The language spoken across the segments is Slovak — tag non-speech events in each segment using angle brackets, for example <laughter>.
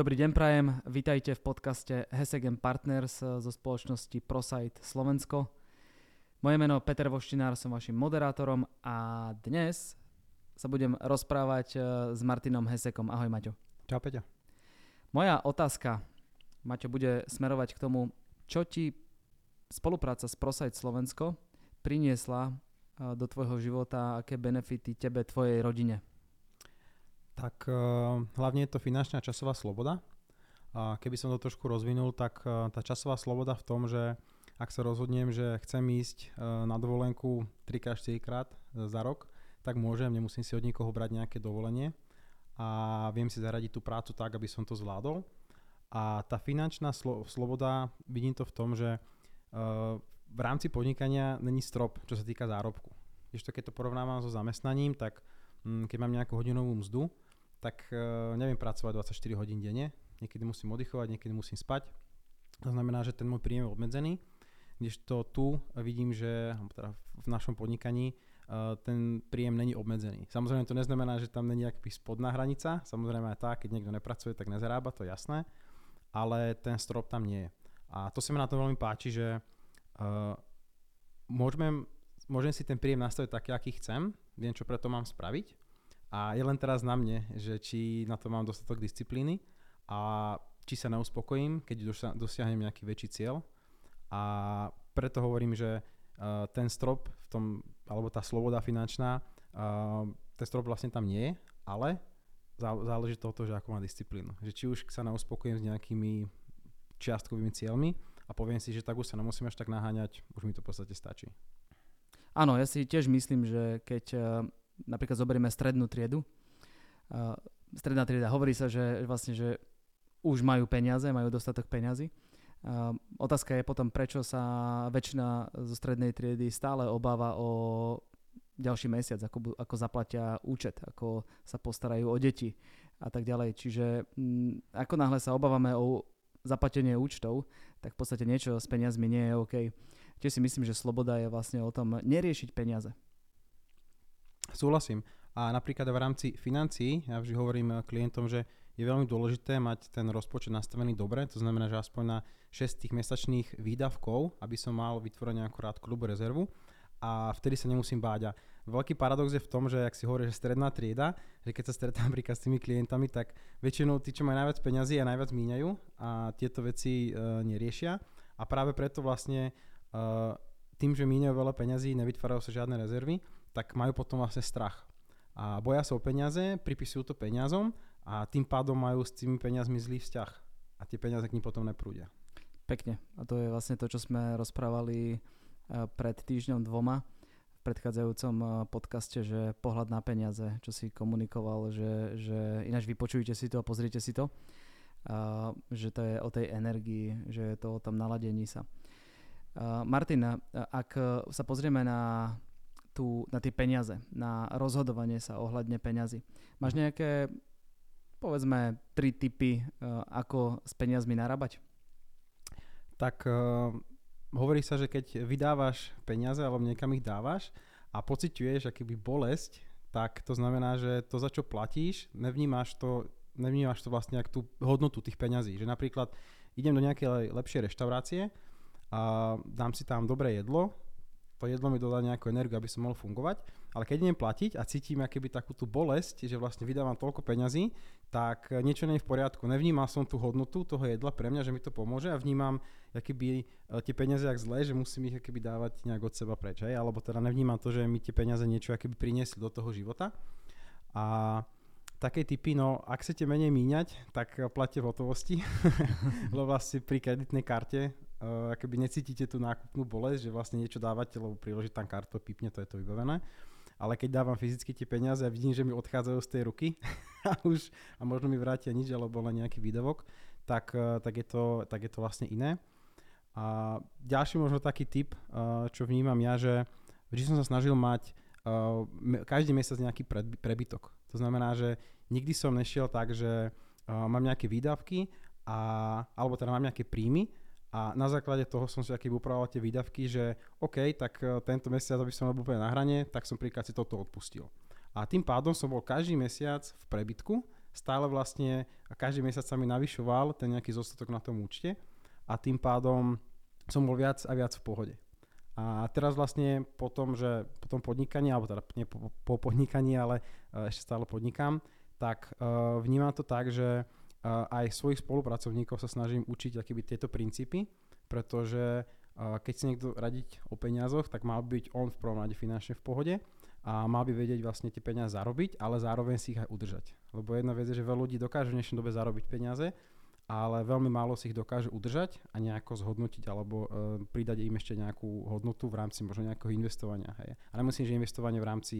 Dobrý deň prajem, vítajte v podcaste Hesegem Partners zo spoločnosti ProSite Slovensko. Moje meno je Peter Voštinár, som vašim moderátorom a dnes sa budem rozprávať e, s Martinom Hesekom. Ahoj Maťo. Čau Peťo. Moja otázka, Maťo, bude smerovať k tomu, čo ti spolupráca s ProSite Slovensko priniesla e, do tvojho života, aké benefity tebe, tvojej rodine? Tak uh, hlavne je to finančná časová sloboda. A keby som to trošku rozvinul, tak uh, tá časová sloboda v tom, že ak sa rozhodnem, že chcem ísť uh, na dovolenku 3-4 krát za rok, tak môžem, nemusím si od nikoho brať nejaké dovolenie a viem si zaradiť tú prácu tak, aby som to zvládol. A tá finančná slo- sloboda, vidím to v tom, že v rámci podnikania není strop, čo sa týka zárobku. Ešte keď to porovnávam so zamestnaním, tak um, keď mám nejakú hodinovú mzdu, tak uh, neviem pracovať 24 hodín denne. Niekedy musím oddychovať, niekedy musím spať. To znamená, že ten môj príjem je obmedzený. Kdežto tu vidím, že teda v našom podnikaní uh, ten príjem není obmedzený. Samozrejme to neznamená, že tam není nejaká spodná hranica. Samozrejme aj tá, keď niekto nepracuje, tak nezarába, to je jasné. Ale ten strop tam nie je. A to sa mi na to veľmi páči, že uh, môžem, môžem si ten príjem nastaviť taký, aký chcem. Viem, čo preto mám spraviť a je len teraz na mne, že či na to mám dostatok disciplíny a či sa neuspokojím, keď dosiahnem nejaký väčší cieľ. A preto hovorím, že uh, ten strop v tom, alebo tá sloboda finančná, uh, ten strop vlastne tam nie je, ale záleží to od toho, že ako má disciplínu. Že či už sa neuspokojím s nejakými čiastkovými cieľmi a poviem si, že tak už sa nemusím až tak naháňať, už mi to v podstate stačí. Áno, ja si tiež myslím, že keď napríklad zoberieme strednú triedu, uh, stredná trieda, hovorí sa, že vlastne, že už majú peniaze, majú dostatok peňazí. Uh, otázka je potom, prečo sa väčšina zo strednej triedy stále obáva o ďalší mesiac, ako, ako zaplatia účet, ako sa postarajú o deti a tak ďalej. Čiže m, mm, ako náhle sa obávame o zaplatenie účtov, tak v podstate niečo s peniazmi nie je OK. Tiež si myslím, že sloboda je vlastne o tom neriešiť peniaze. Súhlasím. A napríklad v rámci financií, ja vždy hovorím eh, klientom, že je veľmi dôležité mať ten rozpočet nastavený dobre, to znamená, že aspoň na 6 tých mesačných výdavkov, aby som mal vytvorený nejakú klubu rezervu a vtedy sa nemusím báť. A veľký paradox je v tom, že ak si hovorí, že stredná trieda, že keď sa stretám <laughs> napríklad s tými klientami, tak väčšinou tí, čo majú najviac peňazí a najviac míňajú a tieto veci e, neriešia. A práve preto vlastne e, tým, že míňajú veľa peňazí, nevytvárajú sa žiadne rezervy, tak majú potom vlastne strach. A boja sa o peniaze, pripisujú to peniazom a tým pádom majú s tými peniazmi zlý vzťah. A tie peniaze k ním potom neprúdia. Pekne. A to je vlastne to, čo sme rozprávali e, pred týždňom dvoma v predchádzajúcom e, podcaste, že pohľad na peniaze, čo si komunikoval, že, že ináč vypočujte si to a pozrite si to, a, že to je o tej energii, že je to o tom naladení sa. A, Martin, ak sa pozrieme na tú, na tie peniaze, na rozhodovanie sa ohľadne peňazí. Máš nejaké, povedzme, tri typy, uh, ako s peniazmi narábať? Tak uh, hovorí sa, že keď vydávaš peniaze alebo niekam ich dávaš a pociťuješ akýby bolesť, tak to znamená, že to, za čo platíš, nevnímaš to, nevnímaš to vlastne ako tú hodnotu tých peňazí. Že napríklad idem do nejakej lepšej reštaurácie a dám si tam dobré jedlo, to jedlo mi dodá nejakú energiu, aby som mohol fungovať, ale keď idem platiť a cítim akéby takú tú bolesť, že vlastne vydávam toľko peňazí, tak niečo nie je v poriadku. Nevnímal som tú hodnotu toho jedla pre mňa, že mi to pomôže a vnímam akýby, e, tie peniaze jak zlé, že musím ich akýby dávať nejak od seba preč. Hej? Alebo teda nevnímam to, že mi tie peniaze niečo akýby priniesli do toho života. A také typy, no ak chcete menej míňať, tak platte v hotovosti, <laughs> lebo vlastne pri kreditnej karte uh, akoby necítite tú nákupnú bolesť, že vlastne niečo dávate, lebo priložiť tam kartu, pipne, to je to vybavené. Ale keď dávam fyzicky tie peniaze a vidím, že mi odchádzajú z tej ruky <laughs> a už a možno mi vrátia nič alebo len nejaký výdavok, tak, uh, tak, je to, tak je to vlastne iné. A ďalší možno taký tip, uh, čo vnímam ja, že vždy som sa snažil mať uh, každý mesiac nejaký prebytok. To znamená, že nikdy som nešiel tak, že uh, mám nejaké výdavky a, alebo teda mám nejaké príjmy a na základe toho som si aký upravoval tie výdavky, že OK, tak e, tento mesiac, aby som bol úplne na hrane, tak som príklad si toto odpustil. A tým pádom som bol každý mesiac v prebytku stále vlastne každý mesiac sa mi navyšoval ten nejaký zostatok na tom účte a tým pádom som bol viac a viac v pohode. A teraz vlastne po tom, že po tom podnikaní, alebo teda nie po, po podnikaní, ale uh, ešte stále podnikám, tak uh, vnímam to tak, že aj svojich spolupracovníkov sa snažím učiť akýby tieto princípy, pretože keď si niekto radiť o peniazoch, tak mal byť on v prvom rade finančne v pohode a mal by vedieť vlastne tie peniaze zarobiť, ale zároveň si ich aj udržať. Lebo jedna vec je, že veľa ľudí dokáže v dnešnej dobe zarobiť peniaze, ale veľmi málo si ich dokáže udržať a nejako zhodnotiť alebo uh, pridať im ešte nejakú hodnotu v rámci možno nejakého investovania. Hej. Ale myslím, že investovanie v rámci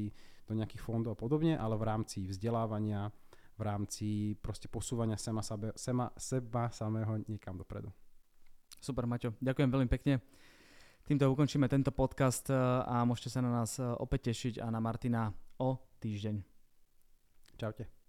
do nejakých fondov a podobne, ale v rámci vzdelávania, v rámci proste posúvania sema, sebe, sema, seba samého niekam dopredu. Super, Maťo. Ďakujem veľmi pekne. Týmto ukončíme tento podcast e, a môžete sa na nás e, opäť tešiť a na Martina o týždeň. Čaute.